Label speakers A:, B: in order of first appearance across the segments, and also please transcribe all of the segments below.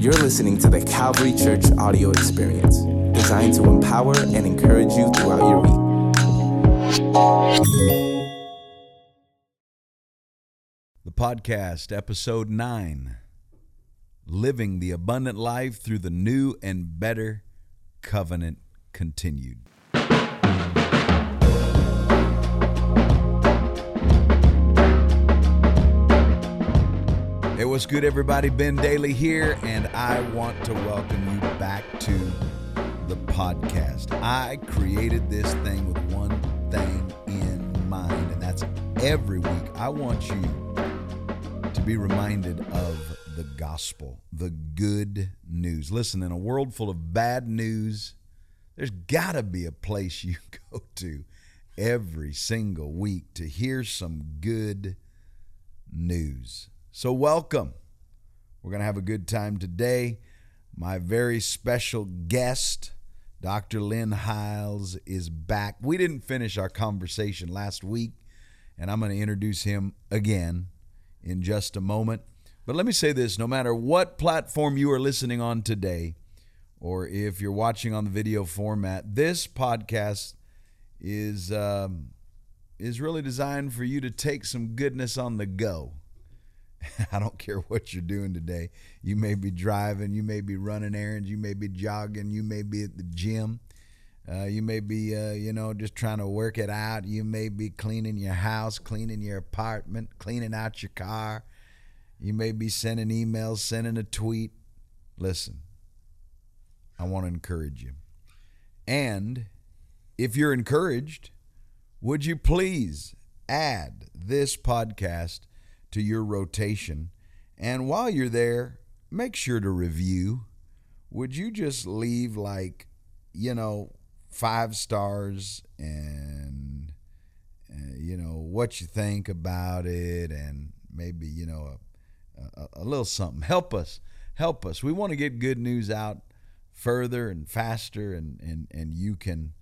A: You're listening to the Calvary Church audio experience, designed to empower and encourage you throughout your week.
B: The podcast, episode 9 Living the Abundant Life Through the New and Better Covenant Continued. Hey, what's good, everybody? Ben Dailey here, and I want to welcome you back to the podcast. I created this thing with one thing in mind, and that's every week I want you to be reminded of the gospel, the good news. Listen, in a world full of bad news, there's got to be a place you go to every single week to hear some good news. So, welcome. We're going to have a good time today. My very special guest, Dr. Lynn Hiles, is back. We didn't finish our conversation last week, and I'm going to introduce him again in just a moment. But let me say this no matter what platform you are listening on today, or if you're watching on the video format, this podcast is, um, is really designed for you to take some goodness on the go. I don't care what you're doing today. You may be driving, you may be running errands, you may be jogging, you may be at the gym. Uh, you may be, uh, you know, just trying to work it out. You may be cleaning your house, cleaning your apartment, cleaning out your car. You may be sending emails, sending a tweet. Listen, I want to encourage you. And if you're encouraged, would you please add this podcast to your rotation? And while you're there, make sure to review. Would you just leave, like, you know, five stars and, uh, you know, what you think about it and maybe, you know, a, a, a little something. Help us. Help us. We want to get good news out further and faster and, and, and you can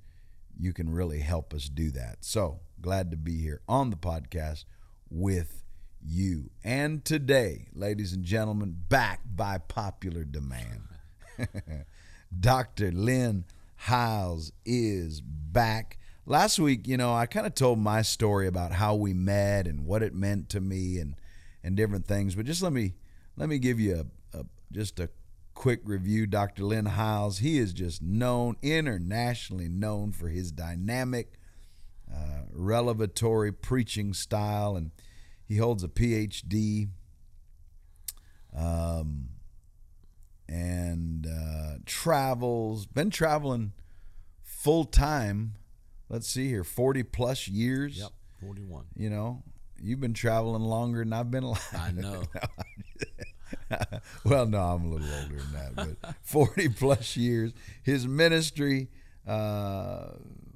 B: you can really help us do that. So glad to be here on the podcast with you. And today, ladies and gentlemen, back by popular demand, Dr. Lynn Hiles is back. Last week, you know, I kind of told my story about how we met and what it meant to me and and different things. But just let me let me give you a, a just a quick review. Dr. Lynn Hiles, he is just known internationally known for his dynamic, uh, revelatory preaching style and he holds a PhD um, and uh, travels, been traveling full time. Let's see here, 40 plus years.
C: Yep, 41.
B: You know, you've been traveling longer than I've been alive.
C: I know.
B: well, no, I'm a little older than that, but 40 plus years. His ministry uh,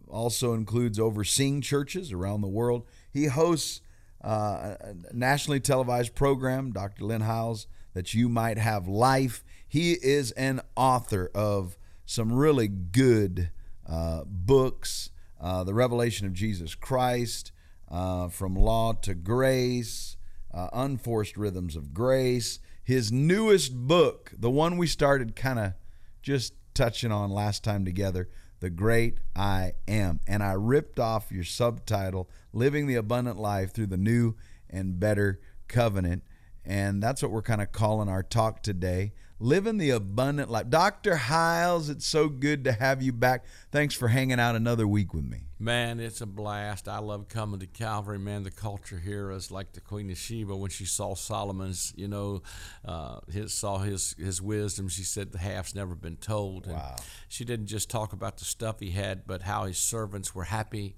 B: also includes overseeing churches around the world. He hosts uh, nationally televised program, Dr. Lynn Hiles, that you might have life. He is an author of some really good uh, books, uh, The Revelation of Jesus Christ, uh, From Law to Grace, Unforced Rhythms of Grace. His newest book, the one we started kind of just touching on last time together, the great I am. And I ripped off your subtitle, Living the Abundant Life Through the New and Better Covenant. And that's what we're kind of calling our talk today. Living the abundant life. Dr. Hiles, it's so good to have you back. Thanks for hanging out another week with me.
C: Man, it's a blast. I love coming to Calvary. Man, the culture here is like the Queen of Sheba when she saw Solomon's, you know, uh, his, saw his his wisdom. She said the half's never been told. And
B: Wow.
C: She didn't just talk about the stuff he had, but how his servants were happy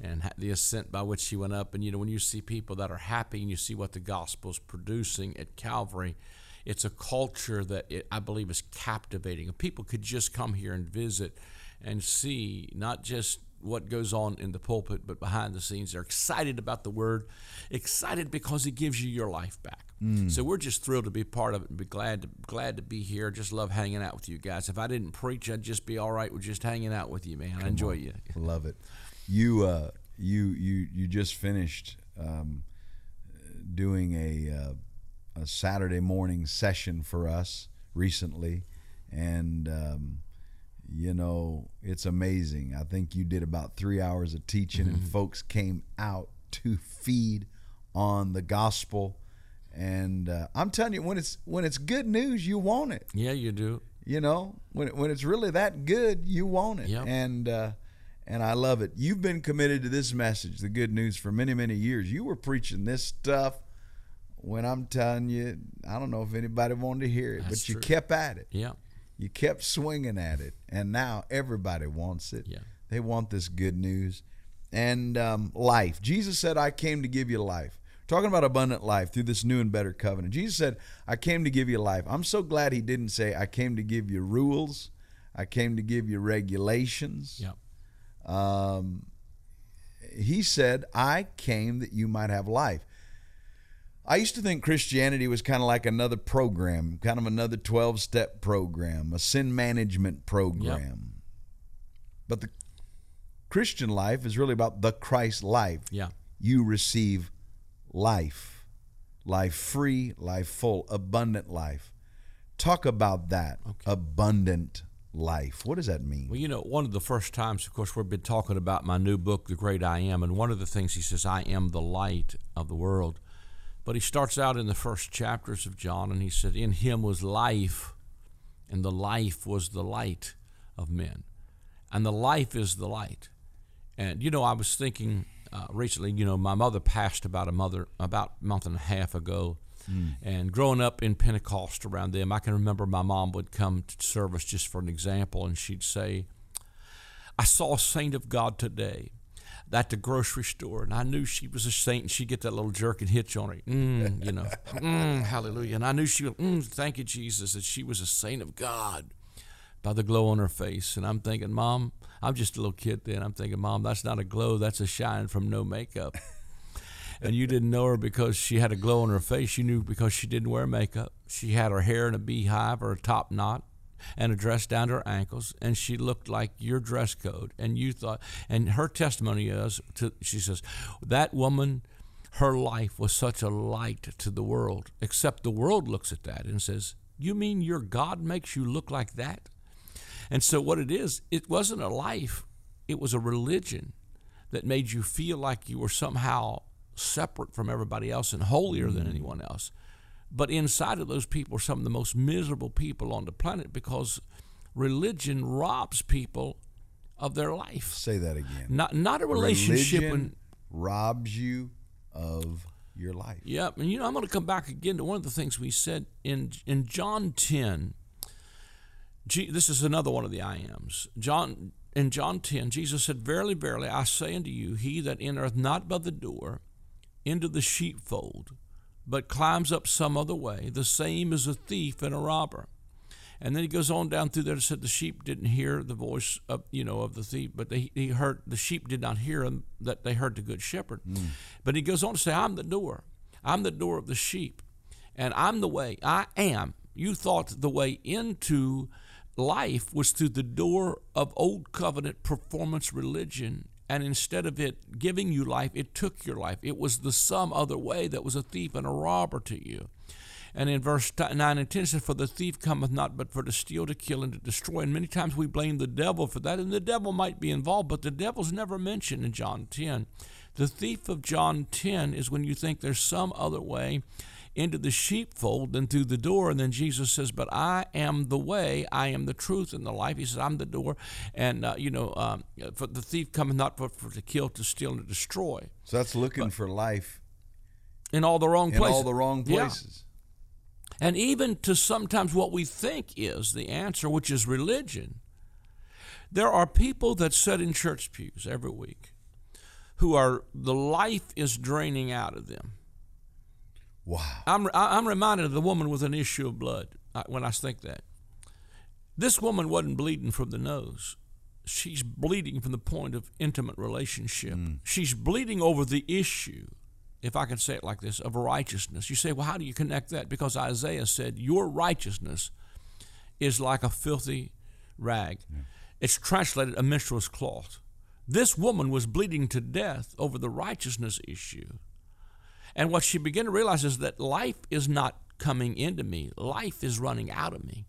C: and the ascent by which he went up. And, you know, when you see people that are happy and you see what the gospel's producing at Calvary, it's a culture that it, I believe is captivating. People could just come here and visit and see not just what goes on in the pulpit, but behind the scenes. They're excited about the word, excited because it gives you your life back. So we're just thrilled to be part of it and be glad to glad to be here. Just love hanging out with you guys. If I didn't preach, I'd just be all right with just hanging out with you, man. I enjoy you.
B: Love it. You uh, you you you just finished um, doing a uh, a Saturday morning session for us recently, and um, you know it's amazing. I think you did about three hours of teaching, and folks came out to feed on the gospel. And uh, I'm telling you, when it's when it's good news, you want it.
C: Yeah, you do.
B: You know, when when it's really that good, you want it.
C: Yep.
B: And uh, and I love it. You've been committed to this message, the good news, for many many years. You were preaching this stuff when I'm telling you, I don't know if anybody wanted to hear it,
C: That's
B: but you
C: true.
B: kept at it.
C: Yeah.
B: You kept swinging at it, and now everybody wants it.
C: Yeah.
B: They want this good news and um, life. Jesus said, "I came to give you life." Talking about abundant life through this new and better covenant. Jesus said, "I came to give you life." I'm so glad He didn't say, "I came to give you rules." I came to give you regulations.
C: Yeah.
B: Um, he said, I came that you might have life. I used to think Christianity was kind of like another program, kind of another 12 step program, a sin management program. But the Christian life is really about the Christ life.
C: Yeah.
B: You receive life, life free, life full, abundant life. Talk about that abundant life. What does that mean?
C: Well, you know, one of the first times, of course, we've been talking about my new book, The Great I Am, and one of the things he says, I am the light of the world. But he starts out in the first chapters of John, and he said, In him was life, and the life was the light of men. And the life is the light. And, you know, I was thinking uh, recently, you know, my mother passed about a mother, about a month and a half ago. And growing up in Pentecost around them, I can remember my mom would come to service just for an example, and she'd say, I saw a saint of God today at the grocery store, and I knew she was a saint, and she'd get that little jerk and hitch on her, mm, you know, mm, hallelujah. And I knew she would, mm, thank you, Jesus, that she was a saint of God by the glow on her face. And I'm thinking, Mom, I'm just a little kid then. I'm thinking, Mom, that's not a glow, that's a shine from no makeup. and you didn't know her because she had a glow on her face. You knew because she didn't wear makeup. She had her hair in a beehive or a top knot and a dress down to her ankles, and she looked like your dress code. And you thought, and her testimony is, to, she says, that woman, her life was such a light to the world, except the world looks at that and says, You mean your God makes you look like that? And so, what it is, it wasn't a life, it was a religion that made you feel like you were somehow separate from everybody else and holier than mm. anyone else. But inside of those people are some of the most miserable people on the planet because religion robs people of their life.
B: Say that again.
C: Not not a relationship.
B: Religion
C: and,
B: robs you of your life.
C: Yep, and you know I'm going to come back again to one of the things we said in in John 10. G, this is another one of the I ams. John in John 10, Jesus said, "Verily, verily, I say unto you, he that entereth not by the door into the sheepfold, but climbs up some other way, the same as a thief and a robber." And then he goes on down through there and said the sheep didn't hear the voice of you know of the thief, but they, he heard the sheep did not hear him that they heard the good shepherd. Hmm. But he goes on to say, "I'm the door. I'm the door of the sheep, and I'm the way. I am." You thought the way into life was through the door of old covenant performance religion. And instead of it giving you life, it took your life. It was the some other way that was a thief and a robber to you. And in verse 9 and 10 it says, For the thief cometh not but for to steal, to kill, and to destroy. And many times we blame the devil for that, and the devil might be involved, but the devil's never mentioned in John 10. The thief of John 10 is when you think there's some other way into the sheepfold and through the door. And then Jesus says, But I am the way, I am the truth, and the life. He says, I'm the door. And, uh, you know, um, for the thief cometh not but for to kill, to steal, and to destroy.
B: So that's looking for life
C: In all the wrong
B: in
C: places.
B: all the wrong
C: Yeah.
B: places.
C: And even to sometimes what we think is the answer, which is religion. There are people that sit in church pews every week who are, the life is draining out of them.
B: Wow.
C: I'm, I'm reminded of the woman with an issue of blood when I think that. This woman wasn't bleeding from the nose. She's bleeding from the point of intimate relationship. Mm. She's bleeding over the issue, if I can say it like this, of righteousness. You say, well, how do you connect that? Because Isaiah said, Your righteousness is like a filthy rag. It's translated a menstrual cloth. This woman was bleeding to death over the righteousness issue. And what she began to realize is that life is not coming into me. Life is running out of me.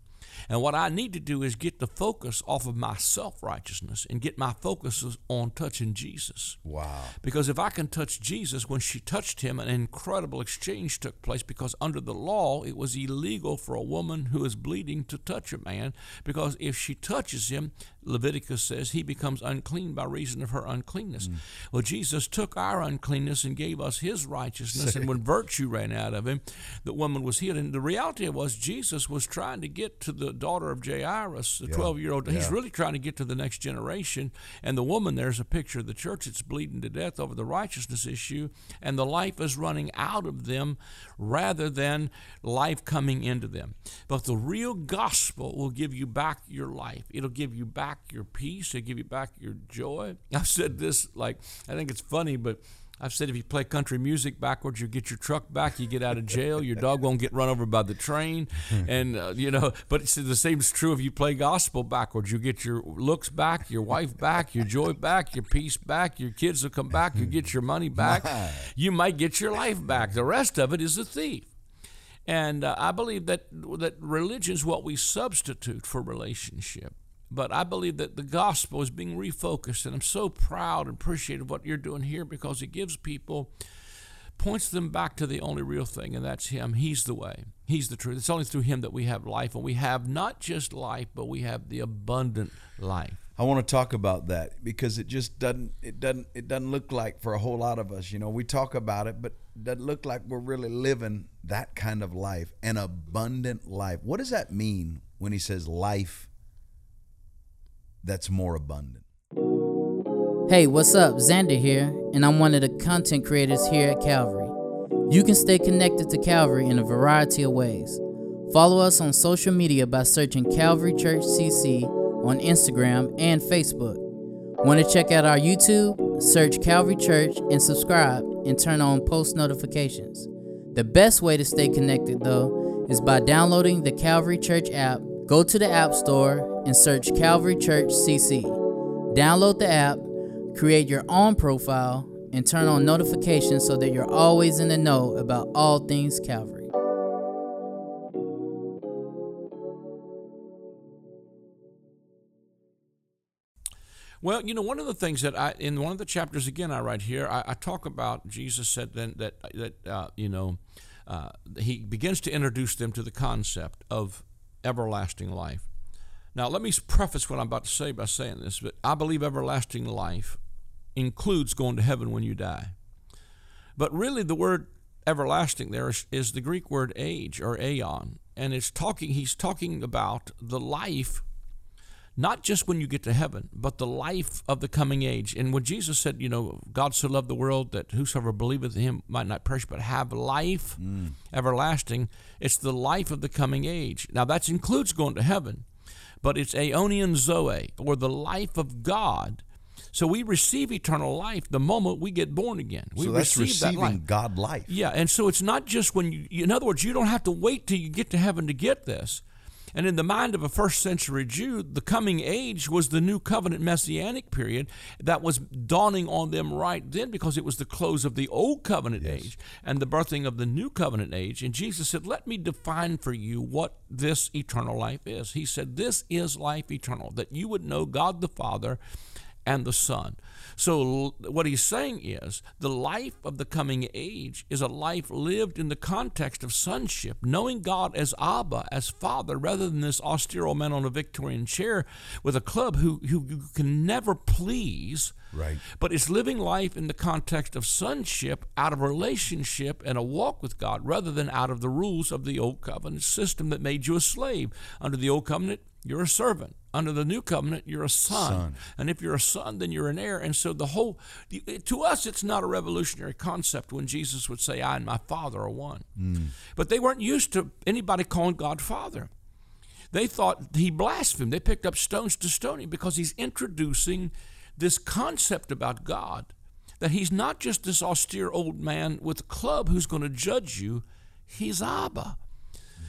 C: And what I need to do is get the focus off of my self righteousness and get my focus on touching Jesus.
B: Wow.
C: Because if I can touch Jesus, when she touched him, an incredible exchange took place because under the law, it was illegal for a woman who is bleeding to touch a man because if she touches him, Leviticus says he becomes unclean by reason of her uncleanness. Mm. Well, Jesus took our uncleanness and gave us his righteousness, and when virtue ran out of him, the woman was healed. And the reality was, Jesus was trying to get to the daughter of Jairus, the 12 year old. He's yeah. really trying to get to the next generation. And the woman, there's a picture of the church that's bleeding to death over the righteousness issue, and the life is running out of them rather than life coming into them. But the real gospel will give you back your life, it'll give you back your peace, it'll give you back your joy. I've said this, like, I think it's funny, but I've said if you play country music backwards, you get your truck back, you get out of jail, your dog won't get run over by the train, and uh, you know. But the same is true if you play gospel backwards. You get your looks back, your wife back, your joy back, your peace back, your kids will come back, you get your money back, you might get your life back. The rest of it is a thief. And uh, I believe that that religion is what we substitute for relationship. But I believe that the gospel is being refocused, and I'm so proud and appreciative of what you're doing here because it gives people, points them back to the only real thing, and that's Him. He's the way, He's the truth. It's only through Him that we have life, and we have not just life, but we have the abundant life.
B: I want to talk about that because it just doesn't it doesn't it doesn't look like for a whole lot of us, you know, we talk about it, but it doesn't look like we're really living that kind of life, an abundant life. What does that mean when he says life that's more abundant.
D: Hey, what's up? Xander here, and I'm one of the content creators here at Calvary. You can stay connected to Calvary in a variety of ways. Follow us on social media by searching Calvary Church CC on Instagram and Facebook. Want to check out our YouTube? Search Calvary Church and subscribe and turn on post notifications. The best way to stay connected, though, is by downloading the Calvary Church app. Go to the App Store and search Calvary Church CC. Download the app, create your own profile, and turn on notifications so that you're always in the know about all things Calvary.
C: Well, you know, one of the things that I in one of the chapters again I write here, I, I talk about Jesus said then that that uh, you know uh, he begins to introduce them to the concept of everlasting life. Now, let me preface what I'm about to say by saying this, but I believe everlasting life includes going to heaven when you die. But really, the word everlasting there is, is the Greek word age or aeon, and it's talking. He's talking about the life, not just when you get to heaven, but the life of the coming age. And when Jesus said, you know, God so loved the world that whosoever believeth in Him might not perish but have life mm. everlasting, it's the life of the coming age. Now that includes going to heaven but it's Aeonian Zoe, or the life of God. So we receive eternal life the moment we get born again. We
B: so that's
C: receive
B: receiving
C: that life.
B: God life.
C: Yeah, and so it's not just when you, in other words, you don't have to wait till you get to heaven to get this. And in the mind of a first century Jew, the coming age was the new covenant messianic period that was dawning on them right then because it was the close of the old covenant yes. age and the birthing of the new covenant age. And Jesus said, Let me define for you what this eternal life is. He said, This is life eternal, that you would know God the Father and the Son. So, what he's saying is the life of the coming age is a life lived in the context of sonship, knowing God as Abba, as Father, rather than this austere old man on a Victorian chair with a club who, who can never please.
B: Right.
C: But it's living life in the context of sonship out of relationship and a walk with God rather than out of the rules of the old covenant system that made you a slave. Under the old covenant, you're a servant. Under the new covenant, you're a son. son. And if you're a son, then you're an heir. And so the whole, to us, it's not a revolutionary concept when Jesus would say, I and my Father are one. Mm. But they weren't used to anybody calling God Father. They thought he blasphemed. They picked up stones to stone him because he's introducing this concept about God that he's not just this austere old man with a club who's going to judge you, he's Abba.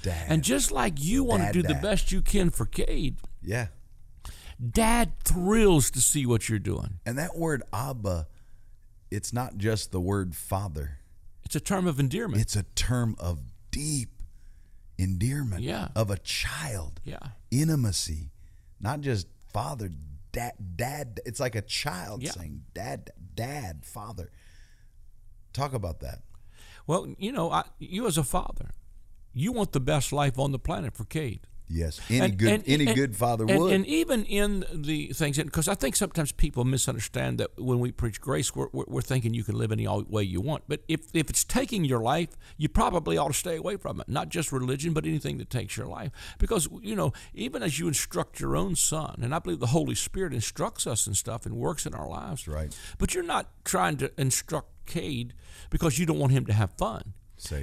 B: Dad.
C: And just like you want to do dad. the best you can for Cade,
B: yeah,
C: Dad thrills to see what you're doing.
B: And that word Abba, it's not just the word father.
C: It's a term of endearment.
B: It's a term of deep endearment
C: Yeah.
B: of a child.
C: Yeah.
B: Intimacy. Not just father, dad, dad. It's like a child
C: Yeah.
B: saying dad, dad, father. Talk about that.
C: Well, you know, I, you as a father, you want the best life on the planet for Cade.
B: Yes. Any
C: And-
B: good
C: and-
B: any
C: and-
B: good father would.
C: And even in the things, because I think sometimes people misunderstand that when we preach grace, we're, we're, we're thinking you can live any way you want. But if, if it's taking your life, you probably ought to stay away from it. Not just religion, but anything that takes your life. Because, you know, even as you instruct your own son, and I believe the Holy Spirit instructs us and stuff and works in our lives.
B: right.
C: But you're not trying to instruct Cade because you don't want him to have fun.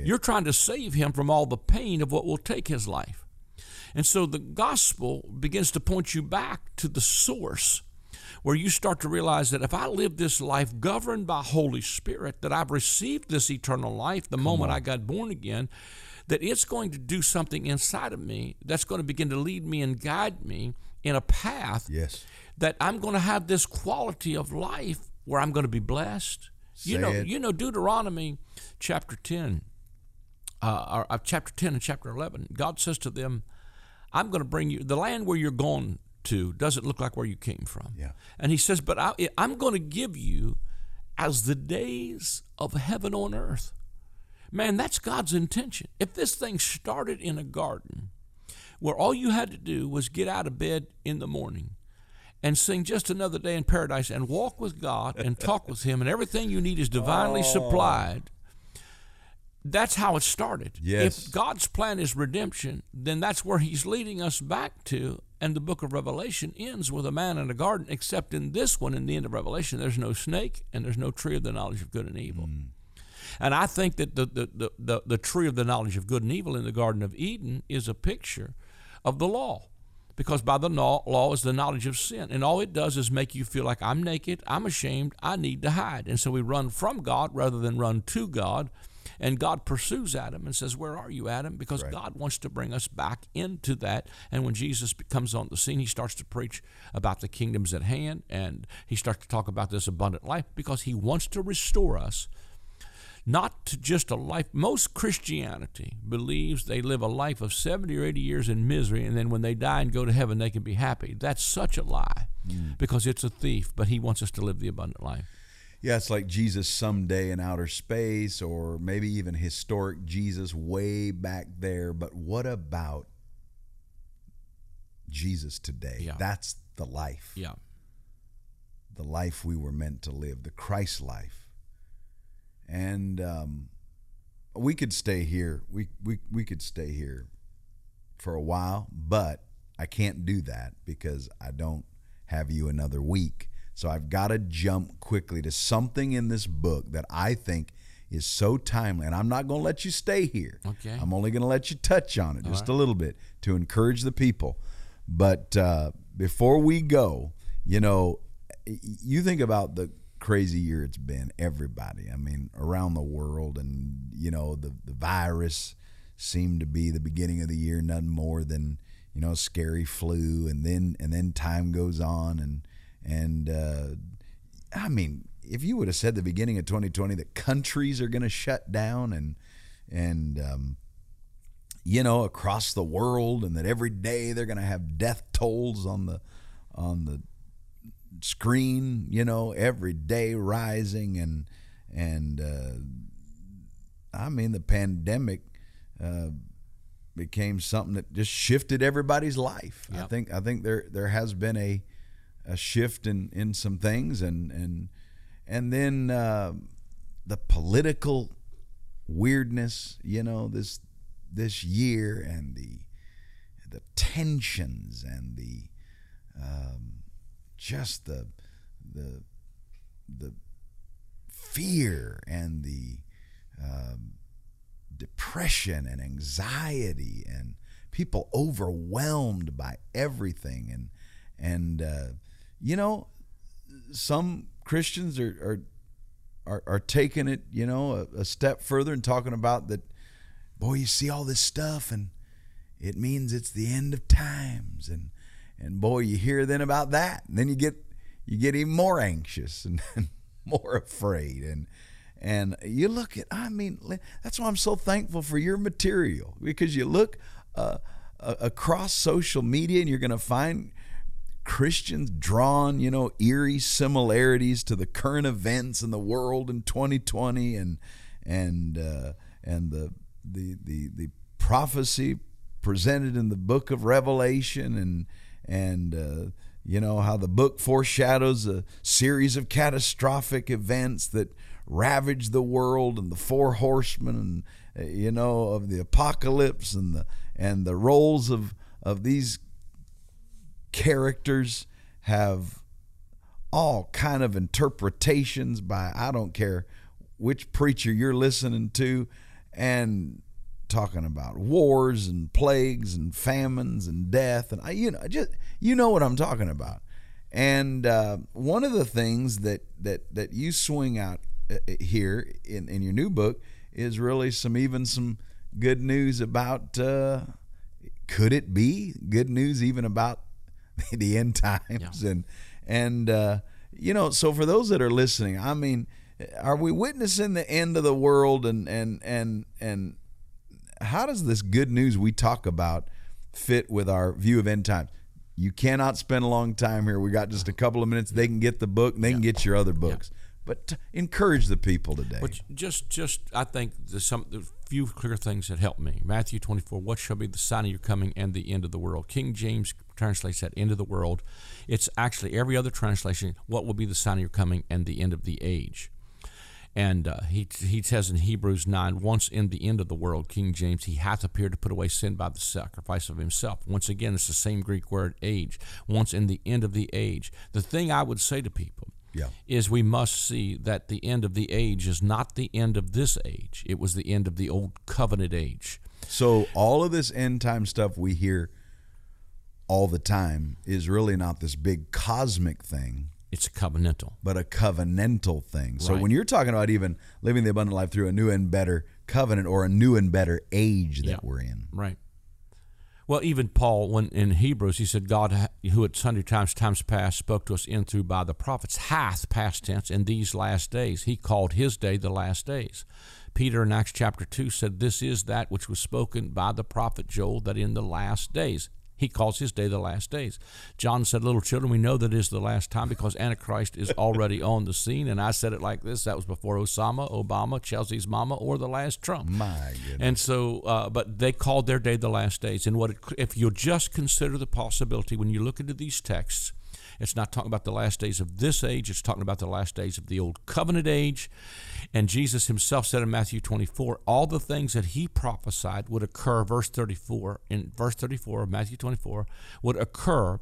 C: You're trying to save him from all the pain of what will take his life. And so the gospel begins to point you back to the source where you start to realize that if I live this life governed by Holy Spirit, that I've received this eternal life the moment I got born again, that it's going to do something inside of me that's going to begin to lead me and guide me in a path
B: Yes.
C: that I'm going to have this quality of life where I'm going to be blessed. You know,
B: it.
C: you know Deuteronomy chapter 10 uh, or, uh, chapter 10 and chapter 11, God says to them, I'm going to bring you, the land where you're going to doesn't look like where you came from.
B: Yeah.
C: And he says, But I, I'm going to give you as the days of heaven on earth. Man, that's God's intention. If this thing started in a garden where all you had to do was get out of bed in the morning and sing just another day in paradise and walk with God and talk with Him, and everything you need is divinely oh. supplied. That's how it started.
B: Yes.
C: If God's plan is redemption, then that's where He's leading us back to. And the book of Revelation ends with a man in a garden, except in this one, in the end of Revelation, there's no snake and there's no tree of the knowledge of good and evil. Mm. And I think that the, the, the, the, the tree of the knowledge of good and evil in the Garden of Eden is a picture of the law. Because by the law, is the knowledge of sin. And all it does is make you feel like I'm naked, I'm ashamed, I need to hide. And so we run from God rather than run to God. And God pursues Adam and says, Where are you, Adam? Because God wants to bring us back into that. And when Jesus comes on the scene, he starts to preach about the kingdoms at hand and he starts to talk about this abundant life because he wants to restore us not to just a life. Most Christianity believes they live a life of 70 or 80 years in misery, and then when they die and go to heaven, they can be happy. That's such a lie mm. because it's a thief, but he wants us to live the abundant life.
B: Yeah, it's like Jesus someday in outer space, or maybe even historic Jesus way back there. But what about Jesus today?
C: Yeah.
B: That's the life,
C: Yeah.
B: the life we were meant to live, the Christ life. And um, we could stay here. We, we we could stay here for a while, but I can't do that because I don't have you another week. So I've got to jump quickly to something in this book that I think is so timely. And I'm not going to let you stay here.
C: Okay.
B: I'm only going to let you touch on it just a little bit to encourage the people. But uh, before we go, you know, you think about the crazy year it's been, everybody. I mean, around the world, and, you know, the, the virus seemed to be the beginning of the year, nothing more than, you know, scary flu. And then, and then time goes on. And, and, uh, I mean, if you would have said the beginning of 2020 that countries are going to shut down and, and, um, you know, across the world, and that every day they're going to have death tolls on the on the screen. You know, every day rising, and and uh, I mean, the pandemic uh, became something that just shifted everybody's life. I think I think there there has been a a shift in in some things, and and and then uh, the political weirdness. You know, this this year and the the tensions and the um, just the the the fear and the um, depression and anxiety and people overwhelmed by everything. And and uh, you know some Christians are are are, are taking it you know a, a step further and talking about that boy you see all this stuff and it means it's the end of times and and boy you hear then about that and then you get you get even more anxious and, and more afraid and and you look at. I mean, that's why I'm so thankful for your material because you look uh, across social media and you're going to find Christians drawn, you know, eerie similarities to the current events in the world in 2020 and and uh, and the the the the prophecy presented in the book of Revelation and and uh, you know how the book foreshadows a series of catastrophic events that ravage the world and the four horsemen and uh, you know of the apocalypse and the and the roles of of these characters have all kind of interpretations by I don't care which preacher you're listening to. And talking about wars and plagues and famines and death and I, you know just you know what I'm talking about. And uh, one of the things that that that you swing out uh, here in in your new book is really some even some good news about uh, could it be good news even about the end times yeah. and and uh, you know so for those that are listening I mean are we witnessing the end of the world and and and and how does this good news we talk about fit with our view of end times? You cannot spend a long time here. We got just a couple of minutes. They can get the book and they yeah. can get your other books. Yeah. But encourage the people today.
C: But just, just I think there's some the few clear things that help me. Matthew 24: What shall be the sign of your coming and the end of the world? King James translates that end of the world. It's actually every other translation. What will be the sign of your coming and the end of the age? And uh, he, he says in Hebrews 9, once in the end of the world, King James, he hath appeared to put away sin by the sacrifice of himself. Once again, it's the same Greek word, age. Once in the end of the age. The thing I would say to people yeah. is we must see that the end of the age is not the end of this age, it was the end of the old covenant age.
B: So all of this end time stuff we hear all the time is really not this big cosmic thing
C: it's a covenantal.
B: But a covenantal thing. So right. when you're talking about even living the abundant life through a new and better covenant or a new and better age that yeah. we're in.
C: Right. Well, even Paul, when in Hebrews, he said, God, who at sundry times, times past, spoke to us in through by the prophets, hath, past tense, in these last days. He called his day the last days. Peter in Acts chapter 2 said, This is that which was spoken by the prophet Joel, that in the last days. He calls his day the last days. John said, Little children, we know that it is the last time because Antichrist is already on the scene. And I said it like this that was before Osama, Obama, Chelsea's mama, or the last Trump.
B: My goodness.
C: And so, uh, but they called their day the last days. And what it, if you'll just consider the possibility when you look into these texts, it's not talking about the last days of this age, it's talking about the last days of the old covenant age. And Jesus himself said in Matthew 24, all the things that he prophesied would occur, verse 34, in verse 34 of Matthew 24, would occur.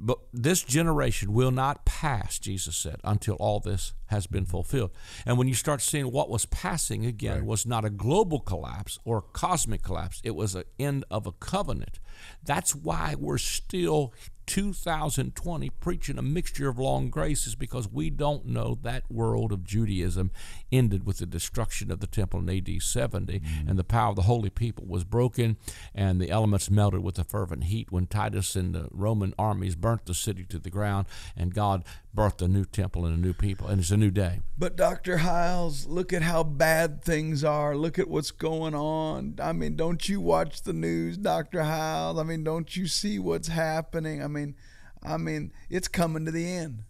C: But this generation will not pass, Jesus said, until all this has been fulfilled. And when you start seeing what was passing again right. was not a global collapse or a cosmic collapse, it was an end of a covenant. That's why we're still 2020 preaching a mixture of long graces because we don't know that world of Judaism ended with the destruction of the temple in AD 70 mm-hmm. and the power of the holy people was broken and the elements melted with a fervent heat when Titus and the Roman armies burnt the city to the ground and God birthed a new temple and a new people and it's a new day.
B: But Dr. Hiles, look at how bad things are. Look at what's going on. I mean, don't you watch the news, Dr. Hiles? I mean, don't you see what's happening? I mean, I mean, it's coming to the end.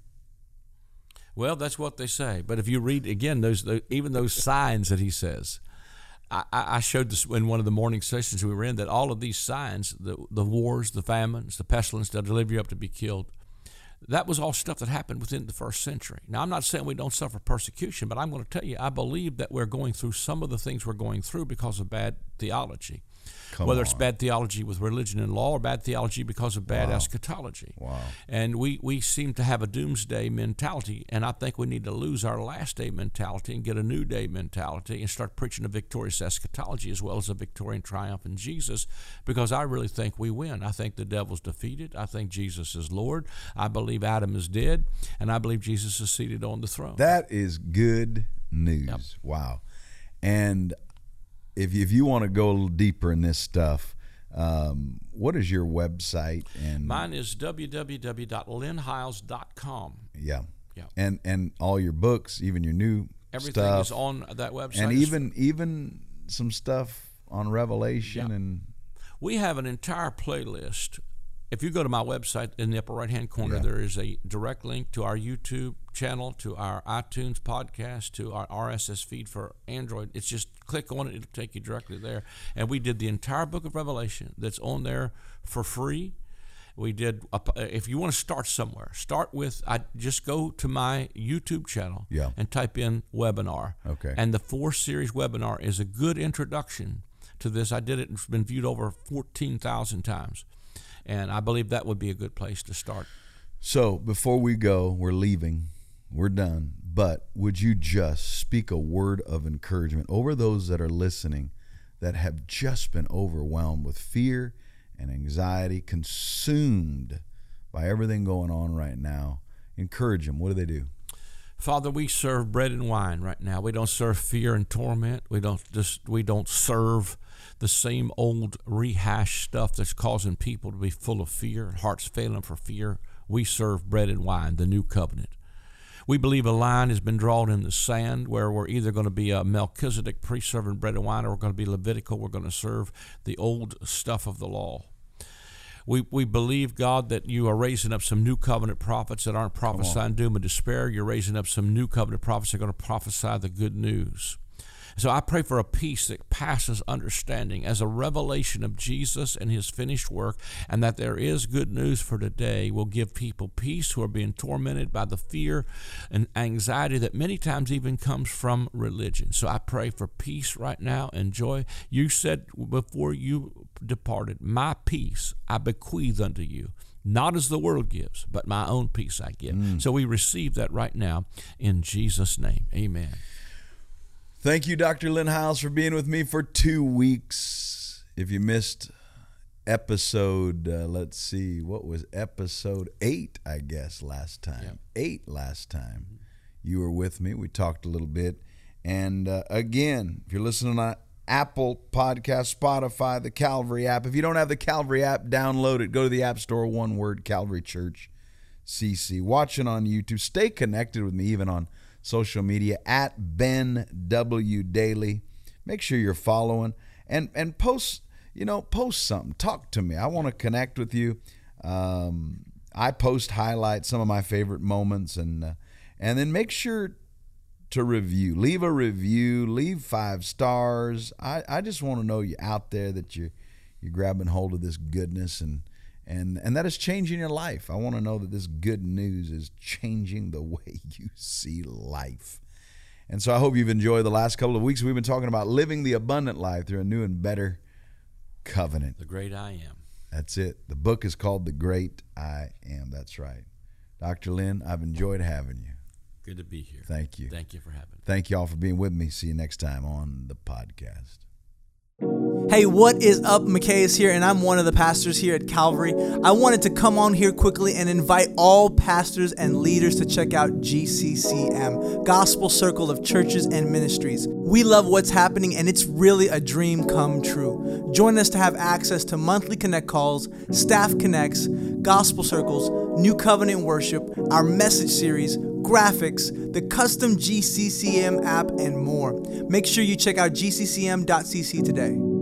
C: Well, that's what they say. But if you read again those, even those signs that he says, I, I, showed this in one of the morning sessions we were in that all of these signs, the the wars, the famines, the pestilence, the deliver you up to be killed, that was all stuff that happened within the first century. Now, I'm not saying we don't suffer persecution, but I'm going to tell you, I believe that we're going through some of the things we're going through because of bad theology. Come whether on. it's bad theology with religion and law or bad theology because of bad wow. eschatology.
B: Wow.
C: And we, we seem to have a doomsday mentality, and I think we need to lose our last day mentality and get a new day mentality and start preaching a victorious eschatology as well as a victorian triumph in Jesus because I really think we win. I think the devil's defeated. I think Jesus is Lord. I believe Adam is dead, and I believe Jesus is seated on the throne.
B: That is good news. Yep. Wow. And if you, if you want to go a little deeper in this stuff, um, what is your website?
C: And mine is www.lynnhiles.com.
B: Yeah. Yeah. And and all your books, even your new
C: Everything
B: stuff.
C: is on that website.
B: and even even some stuff on Revelation
C: Yeah.
B: and
C: we have an entire playlist. If you go to my website in the upper right hand corner,
B: Yeah.
C: there is a direct link to our YouTube channel, to our iTunes podcast, to our RSS feed for Android. It's just click on it, it'll take you directly there. And we did the entire book of Revelation that's on there for free. We did. a If you want to start somewhere, start with. I just go to my YouTube channel
B: Yeah.
C: and type in webinar.
B: Okay.
C: And the four series webinar is a good introduction to this. I did it. And it's been viewed over fourteen thousand times, and I believe that would be a good place to start.
B: So before we go, we're leaving. We're done. But would you just speak a word of encouragement over those that are listening that have just been overwhelmed with fear and anxiety, consumed by everything going on right now? Encourage them. What do they do?
C: Father, we serve bread and wine right now. We don't serve fear and torment. We don't just we don't serve the same old rehashed stuff that's causing people to be full of fear, hearts failing for fear. We serve bread and wine, the new covenant. We believe a line has been drawn in the sand where we're either going to be a Melchizedek priest serving bread and wine or we're going to be Levitical. We're going to serve the old stuff of the law. We, we believe, God, that you are raising up some new covenant prophets that aren't prophesying doom and despair. You're raising up some new covenant prophets that are going to prophesy the good news. So I pray for a peace that passes understanding as a revelation of Jesus and his finished work, and that there is good news for today will give people peace who are being tormented by the fear and anxiety that many times even comes from religion. So I pray for peace right now and joy. You said before you departed, My peace I bequeath unto you. Not as the world gives, but my own peace I give. Mm. So we receive that right now in Jesus' name. Amen.
B: Thank you, Dr. Lynn Hiles, for being with me for two weeks. If you missed episode, uh, let's see, what was episode eight, I guess, last time? Eight last time. You were with me. We talked a little bit. And uh, again, if you're listening on Apple Podcast, Spotify, the Calvary app, if you don't have the Calvary app, download it. Go to the App Store, one word, Calvary Church CC. Watching on YouTube. Stay connected with me even on social media at Ben W Dailey. Make sure you're following and and post. You know, post something. Talk to me. I want to connect with you. Um, I post highlights, some of my favorite moments, and uh, and then make sure to review. Leave a review. Leave five stars. I, I just want to know you out there that you you're grabbing hold of this goodness and and and that is changing your life. I want to know that this good news is changing the way you see life. And so I hope you've enjoyed the last couple of weeks. We've been talking about living the abundant life through a new and better covenant.
C: The great I am.
B: That's it. The book is called The Great I Am. That's right. Dr. Lynn, I've enjoyed having you.
C: Good to be here.
B: Thank you.
C: Thank you for having me.
B: Thank you all for being with me. See you next time on the podcast.
E: Hey, what is up? Is here, and I'm one of the pastors here at Calvary. I wanted to come on here quickly and invite all pastors and leaders to check out GCCM, Gospel Circle of Churches and Ministries. We love what's happening, and it's really a dream come true. Join us to have access to monthly Connect calls, staff connects, gospel circles, new covenant worship, our message series, graphics, the custom GCCM app, and more. Make sure you check out gccm.cc today.